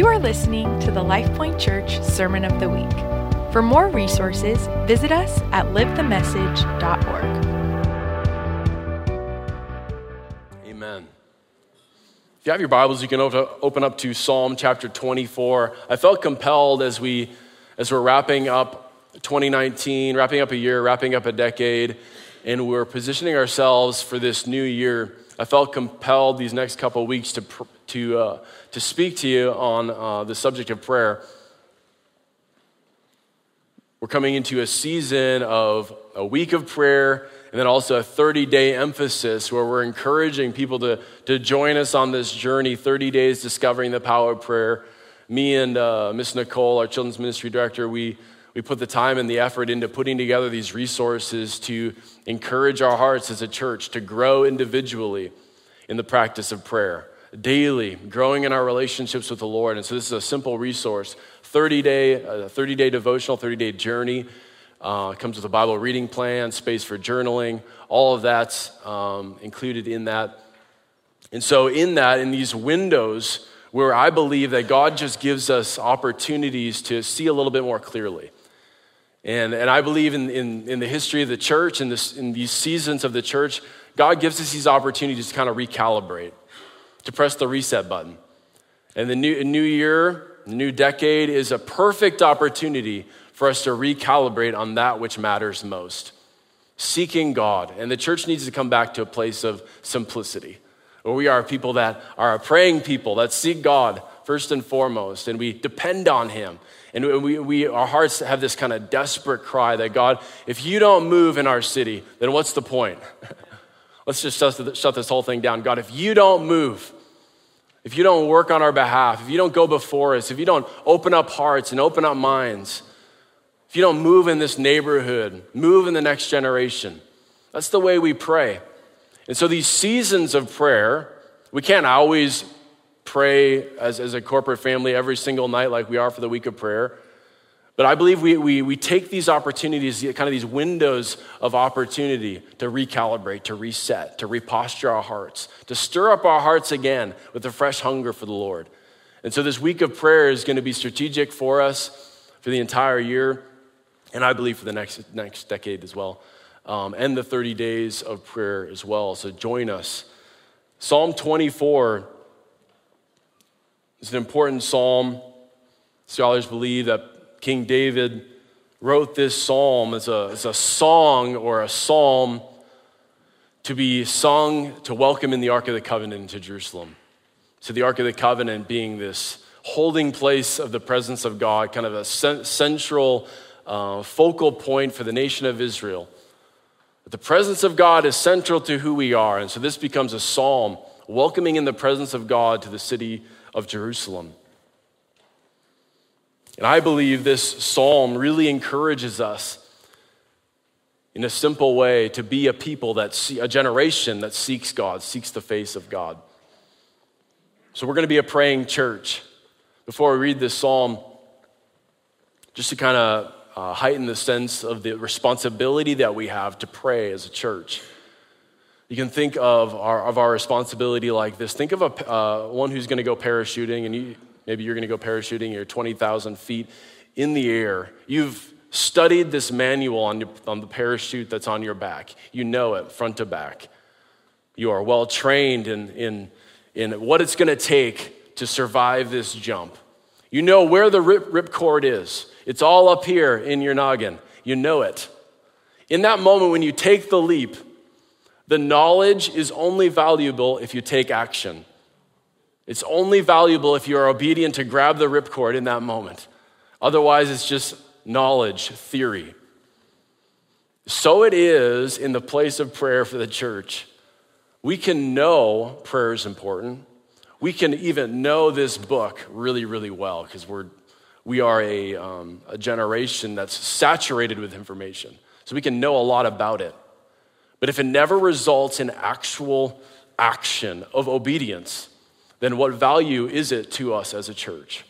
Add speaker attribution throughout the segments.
Speaker 1: You are listening to the LifePoint Church Sermon of the Week. For more resources, visit us at livethemessage.org.
Speaker 2: Amen. If you have your Bibles, you can open up to Psalm chapter 24. I felt compelled as we as we're wrapping up 2019, wrapping up a year, wrapping up a decade, and we're positioning ourselves for this new year. I felt compelled these next couple weeks to to uh, to speak to you on uh, the subject of prayer. We're coming into a season of a week of prayer and then also a 30 day emphasis where we're encouraging people to, to join us on this journey 30 days discovering the power of prayer. Me and uh, Miss Nicole, our children's ministry director, we, we put the time and the effort into putting together these resources to encourage our hearts as a church to grow individually in the practice of prayer daily, growing in our relationships with the Lord. And so this is a simple resource 30 day, uh, 30 day devotional, 30 day journey. Uh, comes with a Bible reading plan, space for journaling. All of that's um, included in that. And so, in that, in these windows where I believe that God just gives us opportunities to see a little bit more clearly. And, and I believe in, in, in the history of the church, in, this, in these seasons of the church, God gives us these opportunities to kind of recalibrate to press the reset button. And the new, new year, the new decade is a perfect opportunity for us to recalibrate on that which matters most seeking God. And the church needs to come back to a place of simplicity, where we are people that are a praying people that seek God first and foremost, and we depend on Him. And we, we, our hearts have this kind of desperate cry that God, if you don't move in our city, then what's the point? Let's just shut this whole thing down. God, if you don't move, if you don't work on our behalf, if you don't go before us, if you don't open up hearts and open up minds, if you don't move in this neighborhood, move in the next generation, that's the way we pray. And so these seasons of prayer, we can't always pray as, as a corporate family every single night like we are for the week of prayer. But I believe we, we, we take these opportunities, kind of these windows of opportunity to recalibrate, to reset, to reposture our hearts, to stir up our hearts again with a fresh hunger for the Lord. And so this week of prayer is going to be strategic for us for the entire year, and I believe for the next, next decade as well, um, and the 30 days of prayer as well. So join us. Psalm 24 is an important psalm. Scholars believe that King David wrote this psalm as a, as a song or a psalm to be sung to welcome in the Ark of the Covenant into Jerusalem. So, the Ark of the Covenant being this holding place of the presence of God, kind of a central uh, focal point for the nation of Israel. But the presence of God is central to who we are. And so, this becomes a psalm welcoming in the presence of God to the city of Jerusalem. And I believe this psalm really encourages us in a simple way to be a people that see, a generation that seeks God, seeks the face of God. So we're going to be a praying church. Before we read this psalm, just to kind of uh, heighten the sense of the responsibility that we have to pray as a church. You can think of our, of our responsibility like this. Think of a, uh, one who's going to go parachuting, and you, Maybe you're going to go parachuting, you're 20,000 feet in the air. You've studied this manual on, your, on the parachute that's on your back. You know it front to back. You are well trained in, in, in what it's going to take to survive this jump. You know where the rip, rip cord is. It's all up here in your noggin. You know it. In that moment when you take the leap, the knowledge is only valuable if you take action. It's only valuable if you are obedient to grab the ripcord in that moment. Otherwise, it's just knowledge, theory. So it is in the place of prayer for the church. We can know prayer is important. We can even know this book really, really well because we're we are a, um, a generation that's saturated with information. So we can know a lot about it. But if it never results in actual action of obedience, then what value is it to us as a church?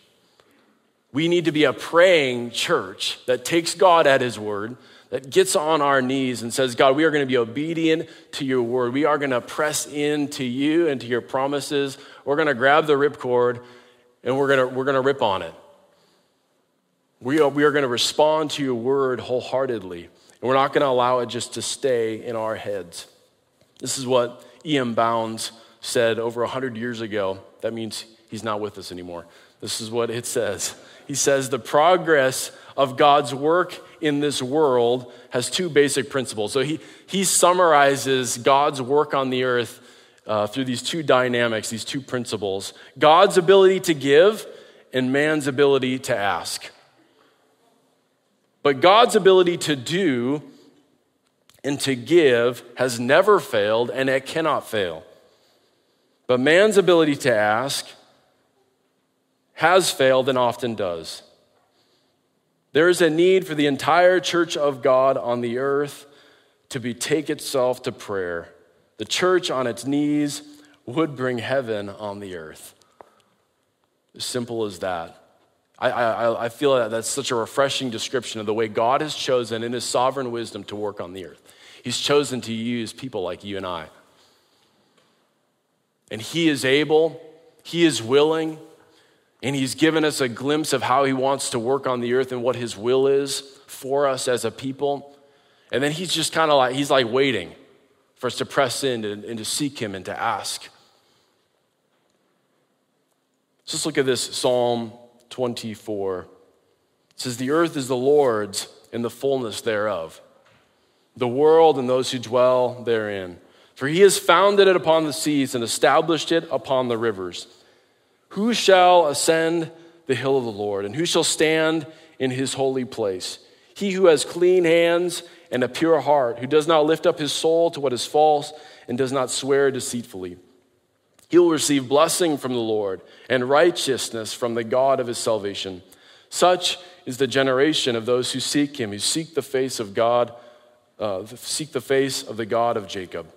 Speaker 2: We need to be a praying church that takes God at His word, that gets on our knees and says, God, we are going to be obedient to your word. We are going to press into you and to your promises. We're going to grab the ripcord and we're going to, we're gonna rip on it. We are, we are going to respond to your word wholeheartedly, and we're not going to allow it just to stay in our heads. This is what E.M. Bounds said over 100 years ago. That means he's not with us anymore. This is what it says. He says, The progress of God's work in this world has two basic principles. So he, he summarizes God's work on the earth uh, through these two dynamics, these two principles God's ability to give and man's ability to ask. But God's ability to do and to give has never failed and it cannot fail. But man's ability to ask has failed and often does. There is a need for the entire church of God on the earth to betake itself to prayer. The church on its knees would bring heaven on the earth. As simple as that. I, I, I feel that that's such a refreshing description of the way God has chosen in his sovereign wisdom to work on the earth. He's chosen to use people like you and I. And he is able, he is willing, and he's given us a glimpse of how he wants to work on the earth and what his will is for us as a people. And then he's just kind of like, he's like waiting for us to press in and, and to seek him and to ask. So let's look at this Psalm 24. It says, The earth is the Lord's and the fullness thereof, the world and those who dwell therein. For he has founded it upon the seas and established it upon the rivers. Who shall ascend the hill of the Lord, and who shall stand in his holy place? He who has clean hands and a pure heart, who does not lift up his soul to what is false and does not swear deceitfully. He will receive blessing from the Lord and righteousness from the God of his salvation. Such is the generation of those who seek him, who seek the face of God, uh, seek the face of the God of Jacob.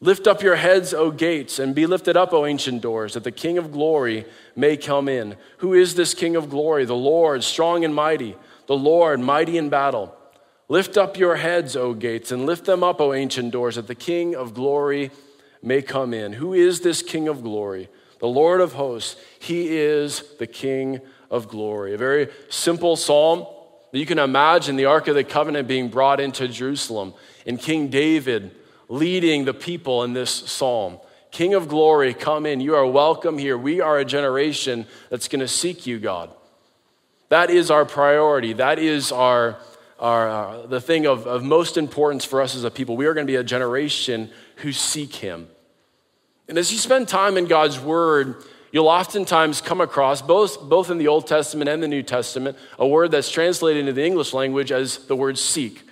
Speaker 2: Lift up your heads, O gates, and be lifted up, O ancient doors, that the King of glory may come in. Who is this King of glory? The Lord, strong and mighty, the Lord, mighty in battle. Lift up your heads, O gates, and lift them up, O ancient doors, that the King of glory may come in. Who is this King of glory? The Lord of hosts. He is the King of glory. A very simple psalm. You can imagine the Ark of the Covenant being brought into Jerusalem and King David leading the people in this psalm. King of glory, come in. You are welcome here. We are a generation that's going to seek you, God. That is our priority. That is our, our uh, the thing of, of most importance for us as a people. We are going to be a generation who seek him. And as you spend time in God's word, you'll oftentimes come across, both, both in the Old Testament and the New Testament, a word that's translated into the English language as the word seek.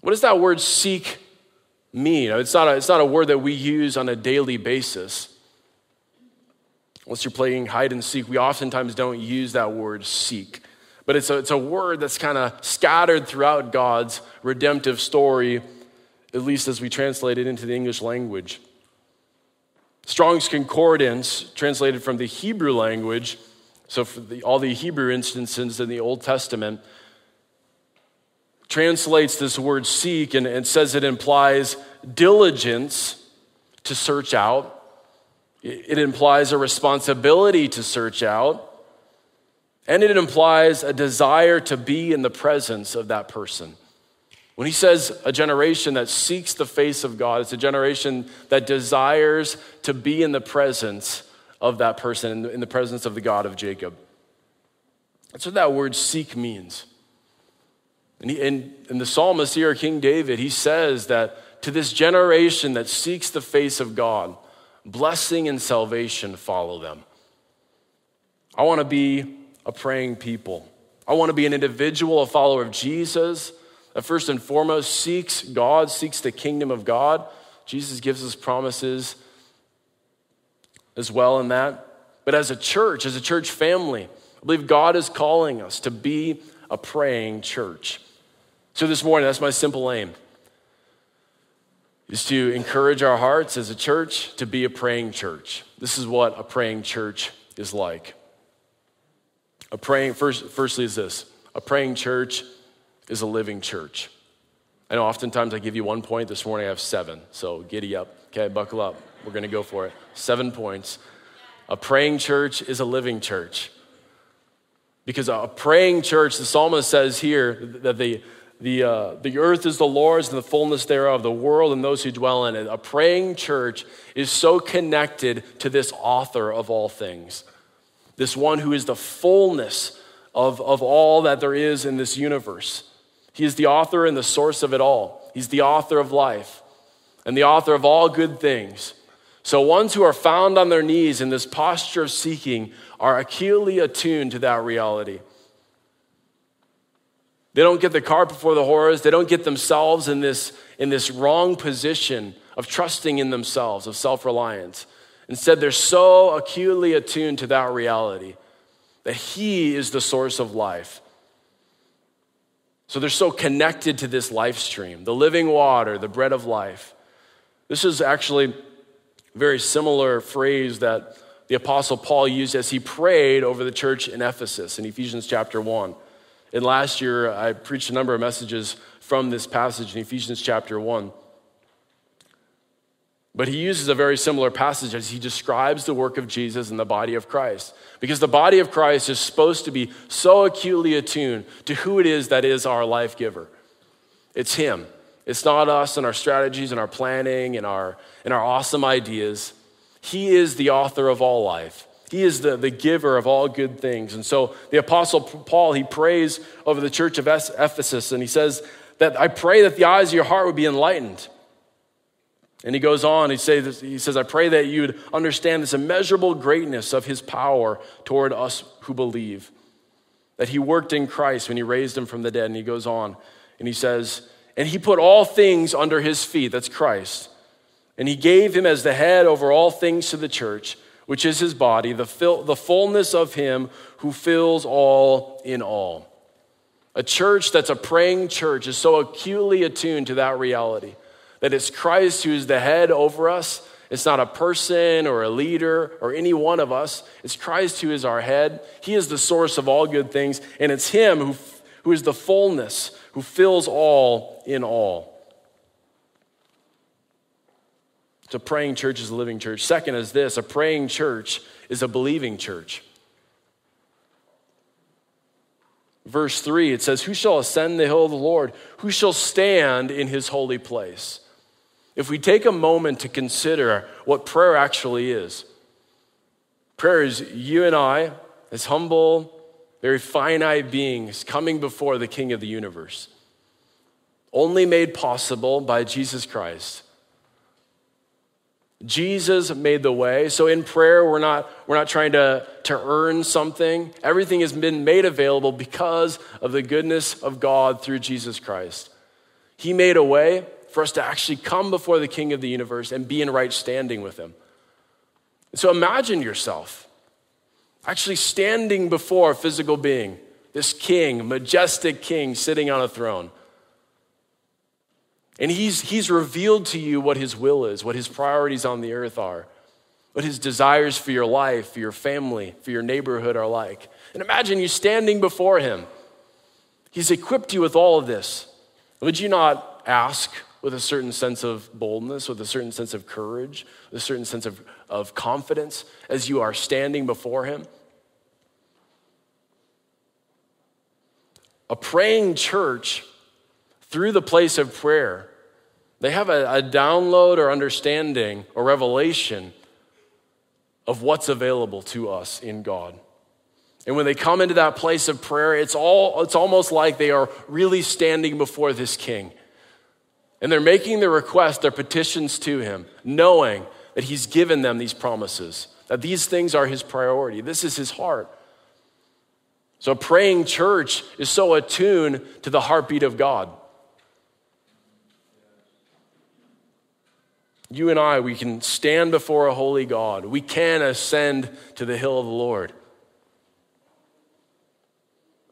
Speaker 2: What does that word seek mean? It's not a, it's not a word that we use on a daily basis. Unless you're playing hide and seek, we oftentimes don't use that word seek. But it's a, it's a word that's kind of scattered throughout God's redemptive story, at least as we translate it into the English language. Strong's Concordance, translated from the Hebrew language, so for the, all the Hebrew instances in the Old Testament, translates this word seek and, and says it implies diligence to search out. It implies a responsibility to search out. And it implies a desire to be in the presence of that person. When he says a generation that seeks the face of God, it's a generation that desires to be in the presence of that person, in the presence of the God of Jacob. That's what that word seek means. And, he, and, and the psalmist here, King David, he says that to this generation that seeks the face of God, blessing and salvation follow them. I want to be a praying people. I want to be an individual, a follower of Jesus that first and foremost seeks God, seeks the kingdom of God. Jesus gives us promises as well in that. But as a church, as a church family, I believe God is calling us to be a praying church. So this morning, that's my simple aim is to encourage our hearts as a church to be a praying church. This is what a praying church is like. A praying first firstly is this. A praying church is a living church. I know oftentimes I give you one point. This morning I have seven. So giddy up. Okay, buckle up. We're going to go for it. Seven points. A praying church is a living church. Because a praying church, the psalmist says here that the, the, uh, the earth is the Lord's and the fullness thereof, the world and those who dwell in it. A praying church is so connected to this author of all things, this one who is the fullness of, of all that there is in this universe. He is the author and the source of it all. He's the author of life and the author of all good things. So, ones who are found on their knees in this posture of seeking are acutely attuned to that reality. They don't get the cart before the horse. They don't get themselves in this, in this wrong position of trusting in themselves, of self reliance. Instead, they're so acutely attuned to that reality that He is the source of life. So they're so connected to this life stream, the living water, the bread of life. This is actually a very similar phrase that the Apostle Paul used as he prayed over the church in Ephesus in Ephesians chapter 1. And last year, I preached a number of messages from this passage in Ephesians chapter 1. But he uses a very similar passage as he describes the work of Jesus in the body of Christ. Because the body of Christ is supposed to be so acutely attuned to who it is that is our life giver. It's him. It's not us and our strategies and our planning and our, and our awesome ideas. He is the author of all life. He is the, the giver of all good things. And so the Apostle Paul, he prays over the church of Ephesus and he says that I pray that the eyes of your heart would be enlightened. And he goes on, he says, he says, I pray that you would understand this immeasurable greatness of his power toward us who believe. That he worked in Christ when he raised him from the dead. And he goes on and he says, And he put all things under his feet, that's Christ. And he gave him as the head over all things to the church which is his body, the, fill, the fullness of him who fills all in all. A church that's a praying church is so acutely attuned to that reality that it's Christ who's the head over us. It's not a person or a leader or any one of us. It's Christ who is our head. He is the source of all good things, and it's Him who, who is the fullness, who fills all in all. So, a praying church is a living church. Second is this a praying church is a believing church. Verse 3, it says, Who shall ascend the hill of the Lord? Who shall stand in his holy place? If we take a moment to consider what prayer actually is, prayer is you and I, as humble, very finite beings, coming before the King of the universe, only made possible by Jesus Christ Jesus made the way. So in prayer, we're not, we're not trying to, to earn something. Everything has been made available because of the goodness of God through Jesus Christ. He made a way for us to actually come before the King of the universe and be in right standing with Him. So imagine yourself actually standing before a physical being, this king, majestic king sitting on a throne. And he's, he's revealed to you what his will is, what his priorities on the earth are, what his desires for your life, for your family, for your neighborhood are like. And imagine you standing before him. He's equipped you with all of this. Would you not ask with a certain sense of boldness, with a certain sense of courage, with a certain sense of, of confidence as you are standing before him? A praying church through the place of prayer, they have a, a download or understanding or revelation of what's available to us in God. And when they come into that place of prayer, it's, all, it's almost like they are really standing before this king. And they're making their request, their petitions to him, knowing that he's given them these promises, that these things are his priority. This is his heart. So, praying church is so attuned to the heartbeat of God. You and I, we can stand before a holy God. We can ascend to the hill of the Lord.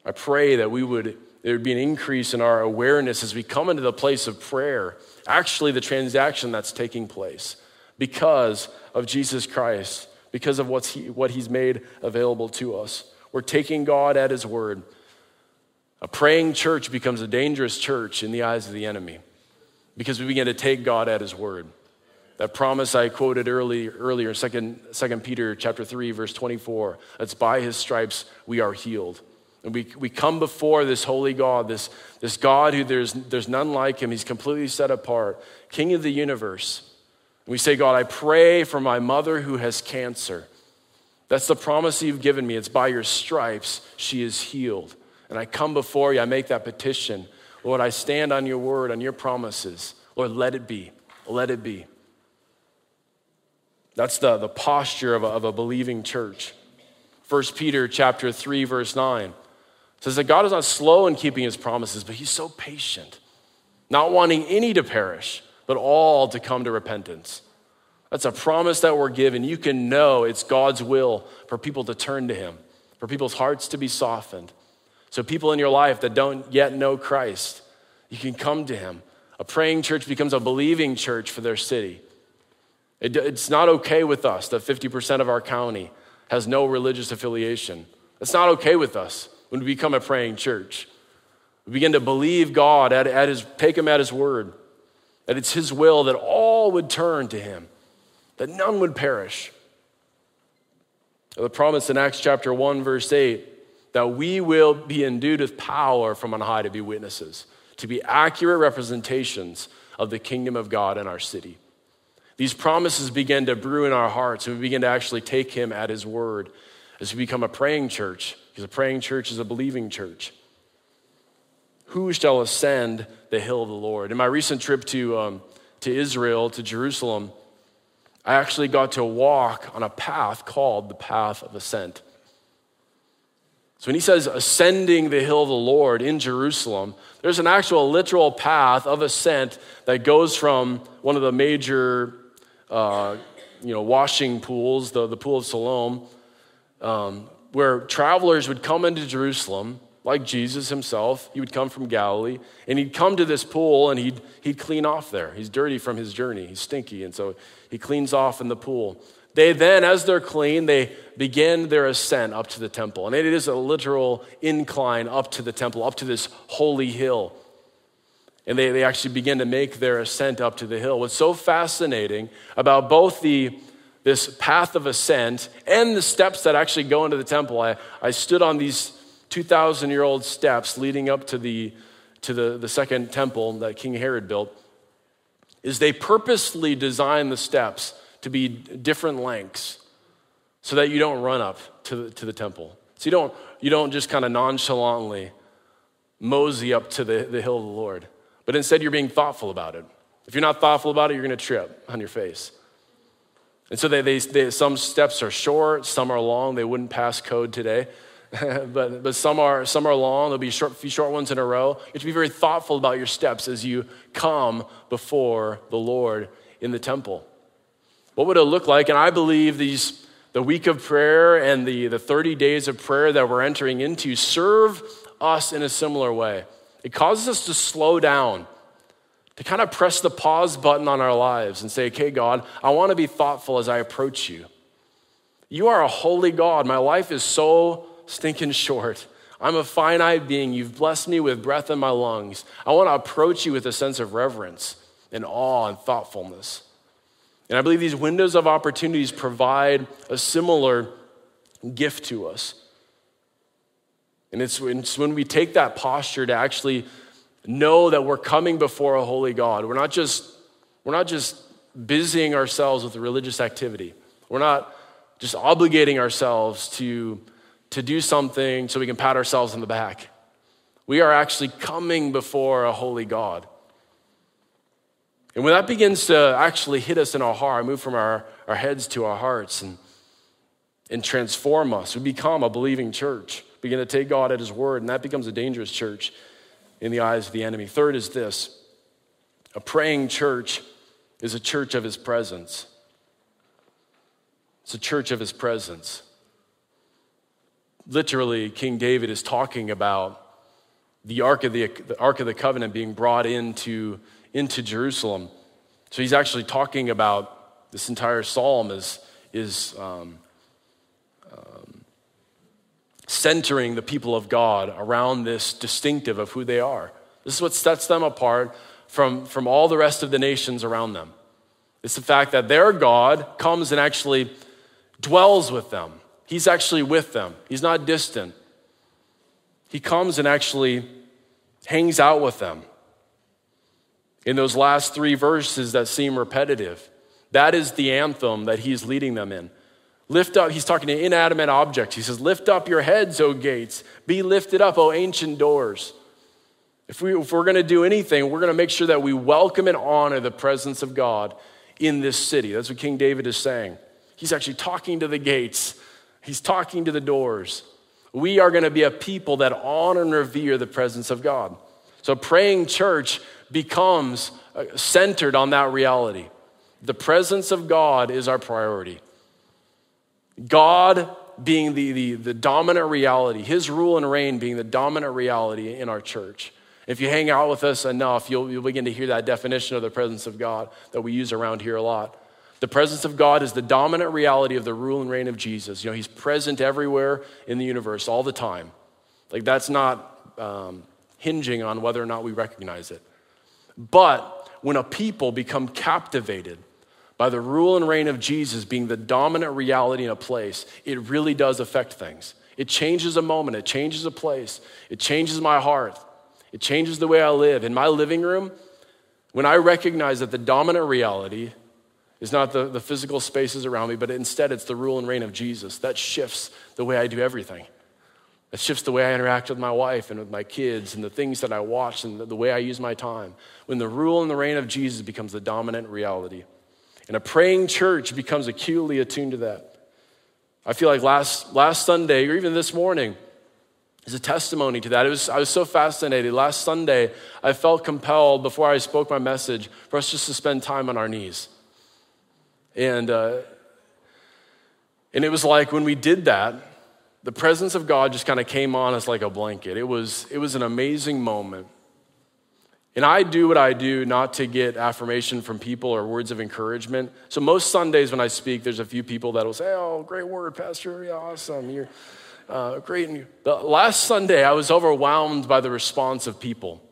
Speaker 2: I pray that we would there would be an increase in our awareness as we come into the place of prayer, actually the transaction that's taking place because of Jesus Christ, because of what's he, what he's made available to us. We're taking God at his word. A praying church becomes a dangerous church in the eyes of the enemy because we begin to take God at his word. That promise I quoted early, earlier, 2, 2 Peter chapter 3, verse 24. That's by his stripes we are healed. And we, we come before this holy God, this, this God who there's, there's none like him. He's completely set apart, King of the universe. And we say, God, I pray for my mother who has cancer. That's the promise you've given me. It's by your stripes she is healed. And I come before you, I make that petition. Lord, I stand on your word, on your promises. Lord, let it be. Let it be. That's the, the posture of a, of a believing church. 1 Peter chapter 3, verse 9 says that God is not slow in keeping his promises, but he's so patient, not wanting any to perish, but all to come to repentance. That's a promise that we're given. You can know it's God's will for people to turn to him, for people's hearts to be softened. So, people in your life that don't yet know Christ, you can come to him. A praying church becomes a believing church for their city. It, it's not okay with us that 50% of our county has no religious affiliation. It's not okay with us when we become a praying church. We begin to believe God, at, at his, take him at his word, that it's his will that all would turn to him, that none would perish. The promise in Acts chapter 1, verse 8, that we will be endued with power from on high to be witnesses, to be accurate representations of the kingdom of God in our city. These promises begin to brew in our hearts, and we begin to actually take Him at His word as we become a praying church, because a praying church is a believing church. Who shall ascend the hill of the Lord? In my recent trip to, um, to Israel, to Jerusalem, I actually got to walk on a path called the path of ascent. So when he says ascending the hill of the Lord in Jerusalem, there's an actual literal path of ascent that goes from one of the major uh, you know, washing pools, the, the Pool of Siloam, um, where travelers would come into Jerusalem, like Jesus himself. He would come from Galilee, and he'd come to this pool and he'd, he'd clean off there. He's dirty from his journey, he's stinky, and so he cleans off in the pool. They then, as they're clean, they begin their ascent up to the temple. And it is a literal incline up to the temple, up to this holy hill and they, they actually begin to make their ascent up to the hill. What's so fascinating about both the this path of ascent and the steps that actually go into the temple, I, I stood on these 2,000 year old steps leading up to, the, to the, the second temple that King Herod built, is they purposely design the steps to be different lengths so that you don't run up to the, to the temple. So you don't, you don't just kind of nonchalantly mosey up to the, the hill of the Lord but instead you're being thoughtful about it. If you're not thoughtful about it, you're going to trip on your face. And so they, they, they, some steps are short, some are long. They wouldn't pass code today. but, but some, are, some are long. There'll be short, few short ones in a row. You have to be very thoughtful about your steps as you come before the Lord in the temple. What would it look like? And I believe these, the week of prayer and the, the 30 days of prayer that we're entering into serve us in a similar way. It causes us to slow down, to kind of press the pause button on our lives and say, okay, God, I want to be thoughtful as I approach you. You are a holy God. My life is so stinking short. I'm a finite being. You've blessed me with breath in my lungs. I want to approach you with a sense of reverence and awe and thoughtfulness. And I believe these windows of opportunities provide a similar gift to us. And it's, when we take that posture to actually know that we're coming before a holy God. We're not just, we're not just busying ourselves with religious activity. We're not just obligating ourselves to, to do something so we can pat ourselves on the back. We are actually coming before a holy God. And when that begins to actually hit us in our heart, move from our, our heads to our hearts and, and transform us, we become a believing church begin to take God at His word, and that becomes a dangerous church in the eyes of the enemy. Third is this a praying church is a church of His presence. It's a church of His presence. Literally, King David is talking about the Ark of the, the Ark of the Covenant being brought into, into Jerusalem. So he's actually talking about this entire psalm is, is um, centering the people of God around this distinctive of who they are. This is what sets them apart from, from all the rest of the nations around them. It's the fact that their God comes and actually dwells with them. He's actually with them, He's not distant. He comes and actually hangs out with them. In those last three verses that seem repetitive, that is the anthem that He's leading them in. Lift up, he's talking to inanimate objects. He says, Lift up your heads, O gates. Be lifted up, O ancient doors. If, we, if we're going to do anything, we're going to make sure that we welcome and honor the presence of God in this city. That's what King David is saying. He's actually talking to the gates, he's talking to the doors. We are going to be a people that honor and revere the presence of God. So, praying church becomes uh, centered on that reality. The presence of God is our priority. God being the, the, the dominant reality, His rule and reign being the dominant reality in our church. If you hang out with us enough, you'll, you'll begin to hear that definition of the presence of God that we use around here a lot. The presence of God is the dominant reality of the rule and reign of Jesus. You know, He's present everywhere in the universe all the time. Like, that's not um, hinging on whether or not we recognize it. But when a people become captivated by the rule and reign of Jesus being the dominant reality in a place, it really does affect things. It changes a moment, it changes a place, it changes my heart, it changes the way I live. In my living room, when I recognize that the dominant reality is not the, the physical spaces around me, but instead it's the rule and reign of Jesus, that shifts the way I do everything. It shifts the way I interact with my wife and with my kids and the things that I watch and the, the way I use my time. When the rule and the reign of Jesus becomes the dominant reality. And a praying church becomes acutely attuned to that. I feel like last, last Sunday, or even this morning, is a testimony to that. It was, I was so fascinated. Last Sunday, I felt compelled, before I spoke my message, for us just to spend time on our knees. And, uh, and it was like when we did that, the presence of God just kind of came on us like a blanket. It was, it was an amazing moment. And I do what I do not to get affirmation from people or words of encouragement. So most Sundays when I speak, there's a few people that will say, "Oh, great word, Pastor! Yeah, awesome! You're uh, great." But last Sunday, I was overwhelmed by the response of people.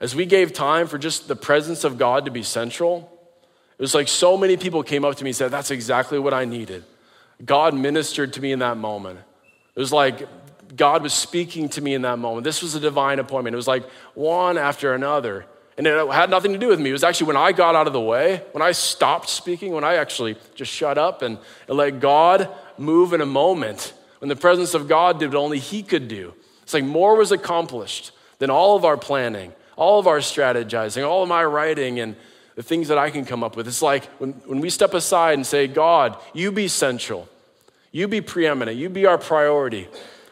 Speaker 2: As we gave time for just the presence of God to be central, it was like so many people came up to me and said, "That's exactly what I needed." God ministered to me in that moment. It was like God was speaking to me in that moment. This was a divine appointment. It was like one after another. And it had nothing to do with me. It was actually when I got out of the way, when I stopped speaking, when I actually just shut up and, and let God move in a moment, when the presence of God did what only He could do. It's like more was accomplished than all of our planning, all of our strategizing, all of my writing, and the things that I can come up with. It's like when, when we step aside and say, God, you be central, you be preeminent, you be our priority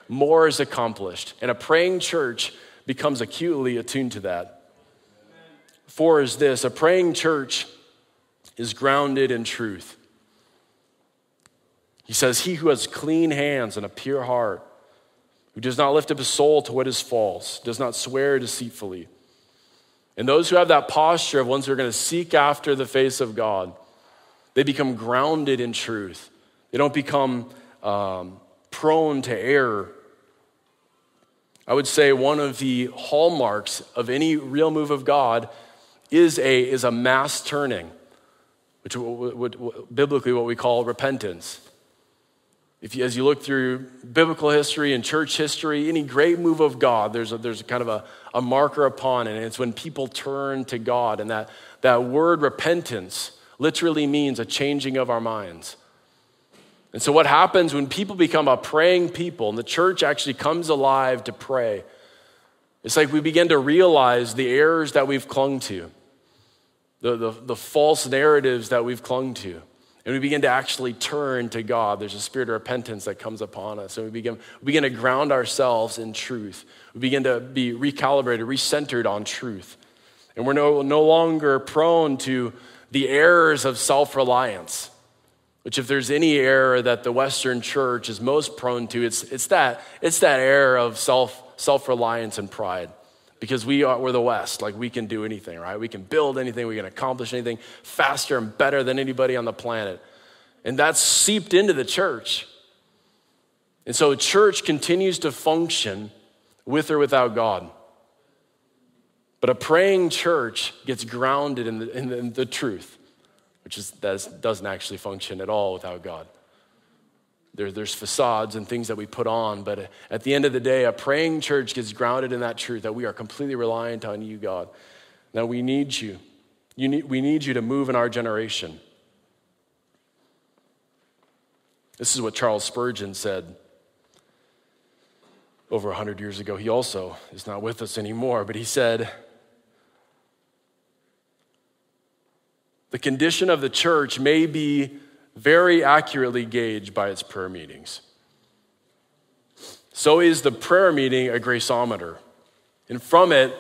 Speaker 2: more is accomplished. And a praying church becomes acutely attuned to that. Four is this a praying church is grounded in truth. He says, He who has clean hands and a pure heart, who does not lift up his soul to what is false, does not swear deceitfully. And those who have that posture of ones who are going to seek after the face of God, they become grounded in truth. They don't become um, prone to error. I would say one of the hallmarks of any real move of God is a, is a mass turning, which would, biblically what we call repentance. If you, as you look through biblical history and church history, any great move of God, there's a, there's a kind of a, a marker upon it, and it's when people turn to God. And that, that word repentance literally means a changing of our minds. And so, what happens when people become a praying people and the church actually comes alive to pray? It's like we begin to realize the errors that we've clung to, the, the, the false narratives that we've clung to. And we begin to actually turn to God. There's a spirit of repentance that comes upon us. And we begin, we begin to ground ourselves in truth. We begin to be recalibrated, recentered on truth. And we're no, no longer prone to the errors of self reliance which if there's any error that the Western church is most prone to, it's, it's, that, it's that error of self, self-reliance and pride. Because we are, we're the West, like we can do anything, right? We can build anything, we can accomplish anything faster and better than anybody on the planet. And that's seeped into the church. And so a church continues to function with or without God. But a praying church gets grounded in the, in the, in the truth which is, that doesn't actually function at all without God. There, there's facades and things that we put on, but at the end of the day, a praying church gets grounded in that truth that we are completely reliant on you, God. Now we need you. you need, we need you to move in our generation. This is what Charles Spurgeon said over 100 years ago. He also is not with us anymore, but he said, The condition of the church may be very accurately gauged by its prayer meetings. So is the prayer meeting a graceometer. And from it,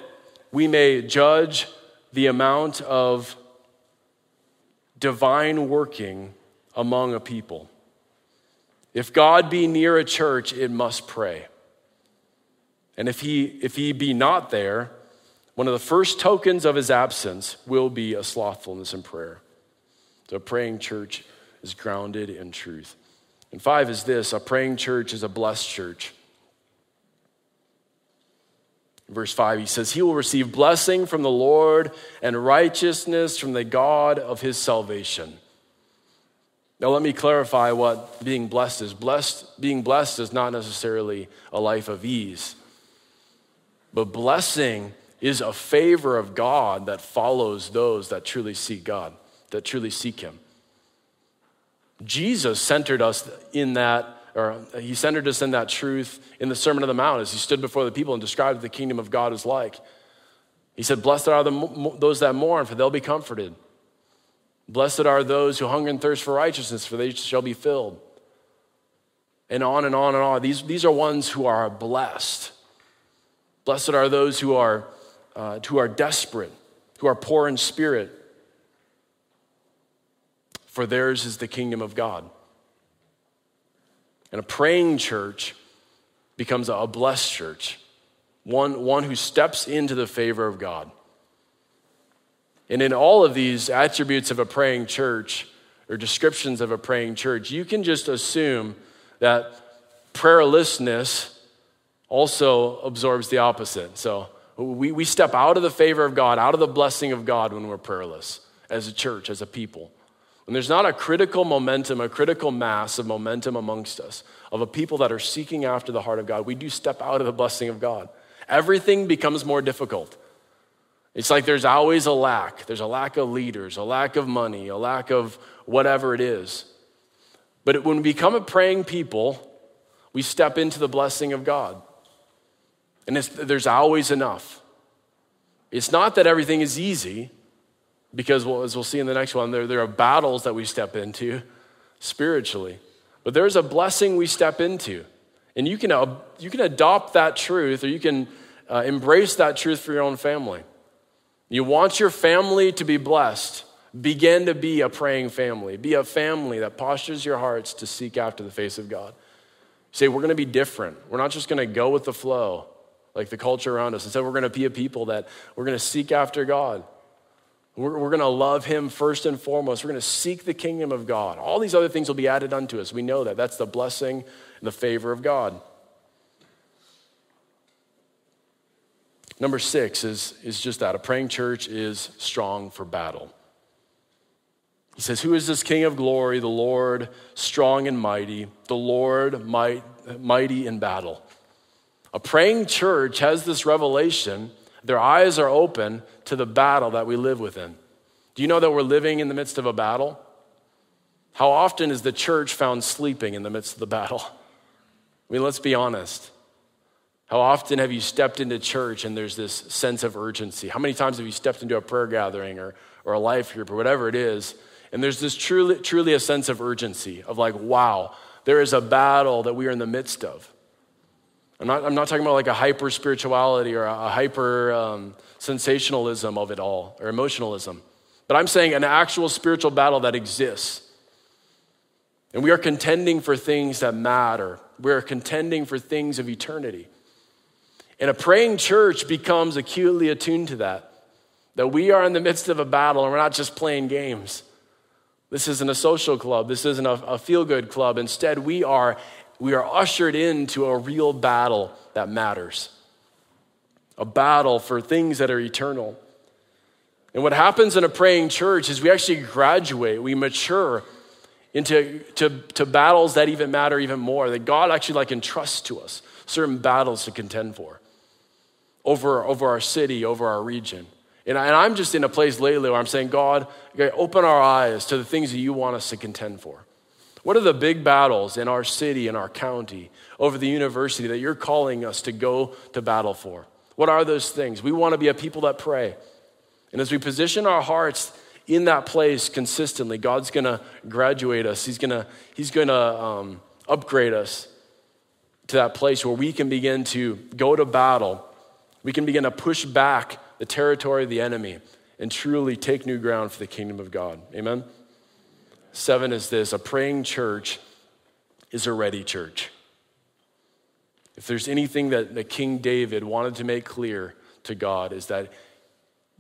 Speaker 2: we may judge the amount of divine working among a people. If God be near a church, it must pray. And if he, if he be not there, one of the first tokens of his absence will be a slothfulness in prayer. So, a praying church is grounded in truth. And five is this a praying church is a blessed church. verse 5, he says, He will receive blessing from the Lord and righteousness from the God of his salvation. Now, let me clarify what being blessed is. Blessed, being blessed is not necessarily a life of ease, but blessing is a favor of God that follows those that truly seek God, that truly seek Him. Jesus centered us in that, or He centered us in that truth in the Sermon on the Mount as He stood before the people and described what the kingdom of God is like. He said, Blessed are the, those that mourn, for they'll be comforted. Blessed are those who hunger and thirst for righteousness, for they shall be filled. And on and on and on. These, these are ones who are blessed. Blessed are those who are, uh, who are desperate, who are poor in spirit, for theirs is the kingdom of God. And a praying church becomes a blessed church, one, one who steps into the favor of God. And in all of these attributes of a praying church or descriptions of a praying church, you can just assume that prayerlessness also absorbs the opposite. So we, we step out of the favor of God, out of the blessing of God when we're prayerless as a church, as a people. When there's not a critical momentum, a critical mass of momentum amongst us, of a people that are seeking after the heart of God, we do step out of the blessing of God. Everything becomes more difficult. It's like there's always a lack. There's a lack of leaders, a lack of money, a lack of whatever it is. But when we become a praying people, we step into the blessing of God. And there's always enough. It's not that everything is easy, because well, as we'll see in the next one, there, there are battles that we step into spiritually. But there's a blessing we step into. And you can, uh, you can adopt that truth or you can uh, embrace that truth for your own family. You want your family to be blessed. Begin to be a praying family. Be a family that postures your hearts to seek after the face of God. Say, we're going to be different. We're not just going to go with the flow like the culture around us. Instead, we're going to be a people that we're going to seek after God. We're, we're going to love Him first and foremost. We're going to seek the kingdom of God. All these other things will be added unto us. We know that. That's the blessing and the favor of God. Number six is, is just that a praying church is strong for battle. He says, Who is this King of glory, the Lord strong and mighty, the Lord might, mighty in battle? A praying church has this revelation. Their eyes are open to the battle that we live within. Do you know that we're living in the midst of a battle? How often is the church found sleeping in the midst of the battle? I mean, let's be honest. How often have you stepped into church and there's this sense of urgency? How many times have you stepped into a prayer gathering or, or a life group or whatever it is, and there's this truly, truly a sense of urgency of like, wow, there is a battle that we are in the midst of. I'm not, I'm not talking about like a hyper spirituality or a, hyper um, sensationalism of it all or emotionalism, but I'm saying an actual spiritual battle that exists. And we are contending for things that matter. We are contending for things of eternity. And a praying church becomes acutely attuned to that. That we are in the midst of a battle and we're not just playing games. This isn't a social club. This isn't a, a feel good club. Instead, we are, we are ushered into a real battle that matters a battle for things that are eternal. And what happens in a praying church is we actually graduate, we mature into to, to battles that even matter even more, that God actually like entrusts to us certain battles to contend for over, over our city, over our region. And, I, am just in a place lately where I'm saying, God, open our eyes to the things that you want us to contend for. What are the big battles in our city, in our county, over the university that you're calling us to go to battle for? What are those things? We want to be a people that pray. And as we position our hearts in that place consistently, God's going to graduate us. He's going to he's going to um, upgrade us to that place where we can begin to go to battle. We can begin to push back the territory of the enemy and truly take new ground for the kingdom of God. Amen? Seven is this a praying church is a ready church. If there's anything that, that King David wanted to make clear to God, is that,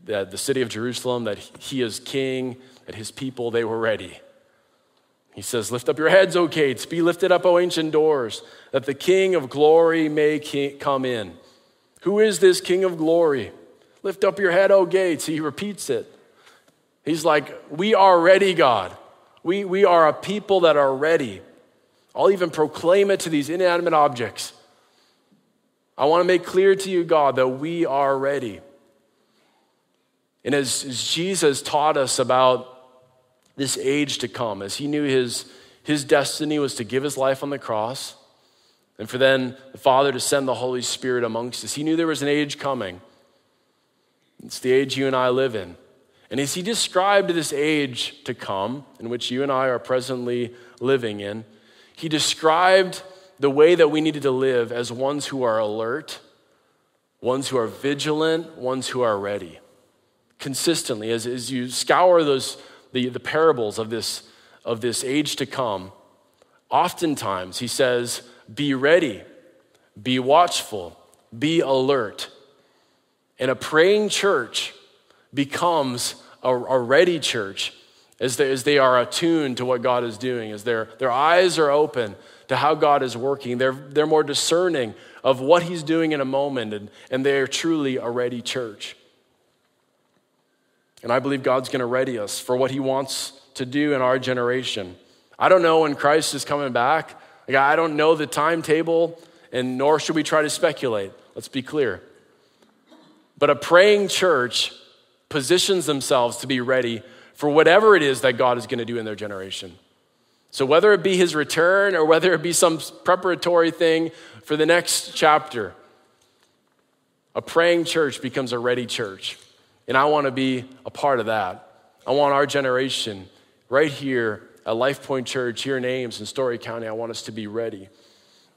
Speaker 2: that the city of Jerusalem, that he is king, that his people, they were ready. He says, Lift up your heads, O gates, be lifted up, O ancient doors, that the King of glory may come in. Who is this King of glory? Lift up your head, O gates. He repeats it. He's like, We are ready, God. We, we are a people that are ready. I'll even proclaim it to these inanimate objects. I want to make clear to you, God, that we are ready. And as, as Jesus taught us about this age to come, as he knew his, his destiny was to give his life on the cross, and for then the Father to send the Holy Spirit amongst us, he knew there was an age coming. It's the age you and I live in. And as he described this age to come, in which you and I are presently living in, he described the way that we needed to live as ones who are alert, ones who are vigilant, ones who are ready. Consistently, as, as you scour those, the, the parables of this, of this age to come, oftentimes he says, Be ready, be watchful, be alert. And a praying church becomes a, a ready church as they, as they are attuned to what God is doing, as their, their eyes are open to how God is working. They're, they're more discerning of what He's doing in a moment, and, and they're truly a ready church. And I believe God's going to ready us for what He wants to do in our generation. I don't know when Christ is coming back. Like, I don't know the timetable, and nor should we try to speculate. Let's be clear. But a praying church positions themselves to be ready for whatever it is that God is going to do in their generation. So, whether it be his return or whether it be some preparatory thing for the next chapter, a praying church becomes a ready church. And I want to be a part of that. I want our generation right here at Life Point Church, here in Ames and Story County, I want us to be ready.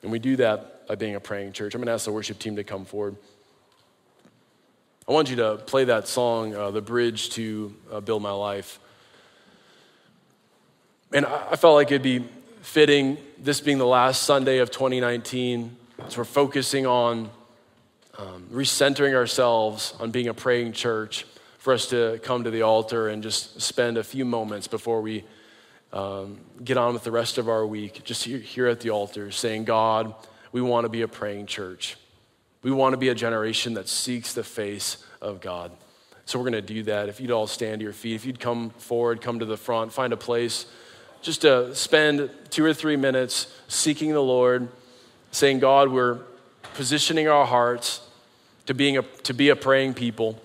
Speaker 2: And we do that by being a praying church. I'm going to ask the worship team to come forward. I want you to play that song, uh, The Bridge to uh, Build My Life. And I felt like it'd be fitting, this being the last Sunday of 2019, as we're focusing on um, recentering ourselves on being a praying church, for us to come to the altar and just spend a few moments before we um, get on with the rest of our week, just here, here at the altar, saying, God, we want to be a praying church. We want to be a generation that seeks the face of God. So we're going to do that. If you'd all stand to your feet, if you'd come forward, come to the front, find a place just to spend two or three minutes seeking the Lord, saying, God, we're positioning our hearts to, being a, to be a praying people.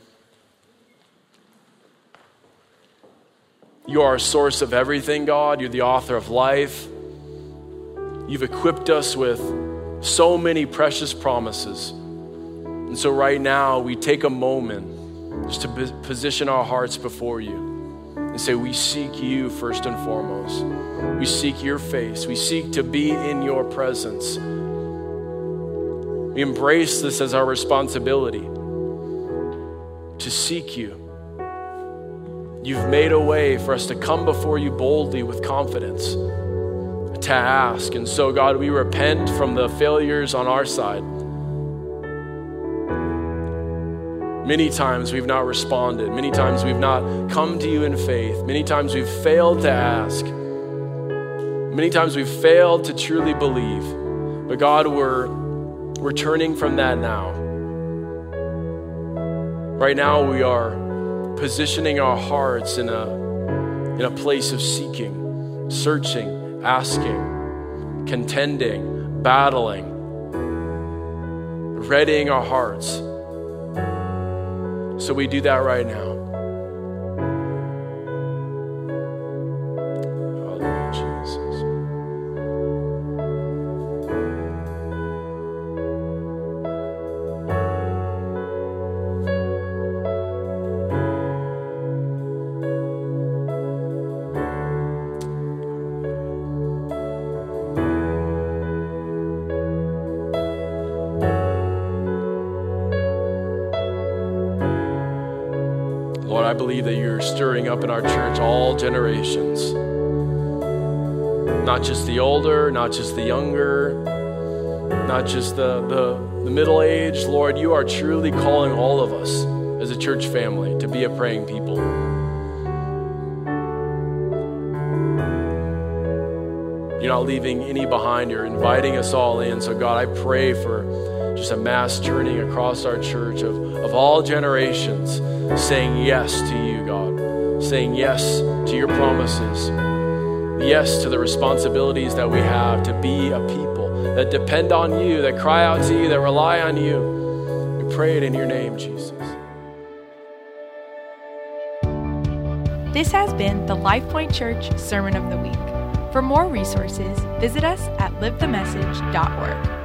Speaker 2: You are a source of everything, God. You're the author of life. You've equipped us with so many precious promises. And so, right now, we take a moment just to position our hearts before you and say, We seek you first and foremost. We seek your face. We seek to be in your presence. We embrace this as our responsibility to seek you. You've made a way for us to come before you boldly with confidence, to ask. And so, God, we repent from the failures on our side. Many times we've not responded. Many times we've not come to you in faith. Many times we've failed to ask. Many times we've failed to truly believe. But God, we're, we're turning from that now. Right now, we are positioning our hearts in a, in a place of seeking, searching, asking, contending, battling, readying our hearts. So we do that right now. I believe that you're stirring up in our church all generations. Not just the older, not just the younger, not just the, the, the middle aged. Lord, you are truly calling all of us as a church family to be a praying people. You're not leaving any behind. You're inviting us all in. So, God, I pray for just a mass turning across our church of, of all generations saying yes to you, God, saying yes to your promises, yes to the responsibilities that we have to be a people that depend on you, that cry out to you, that rely on you. We pray it in your name, Jesus.
Speaker 1: This has been the LifePoint Church Sermon of the Week. For more resources, visit us at livethemessage.org.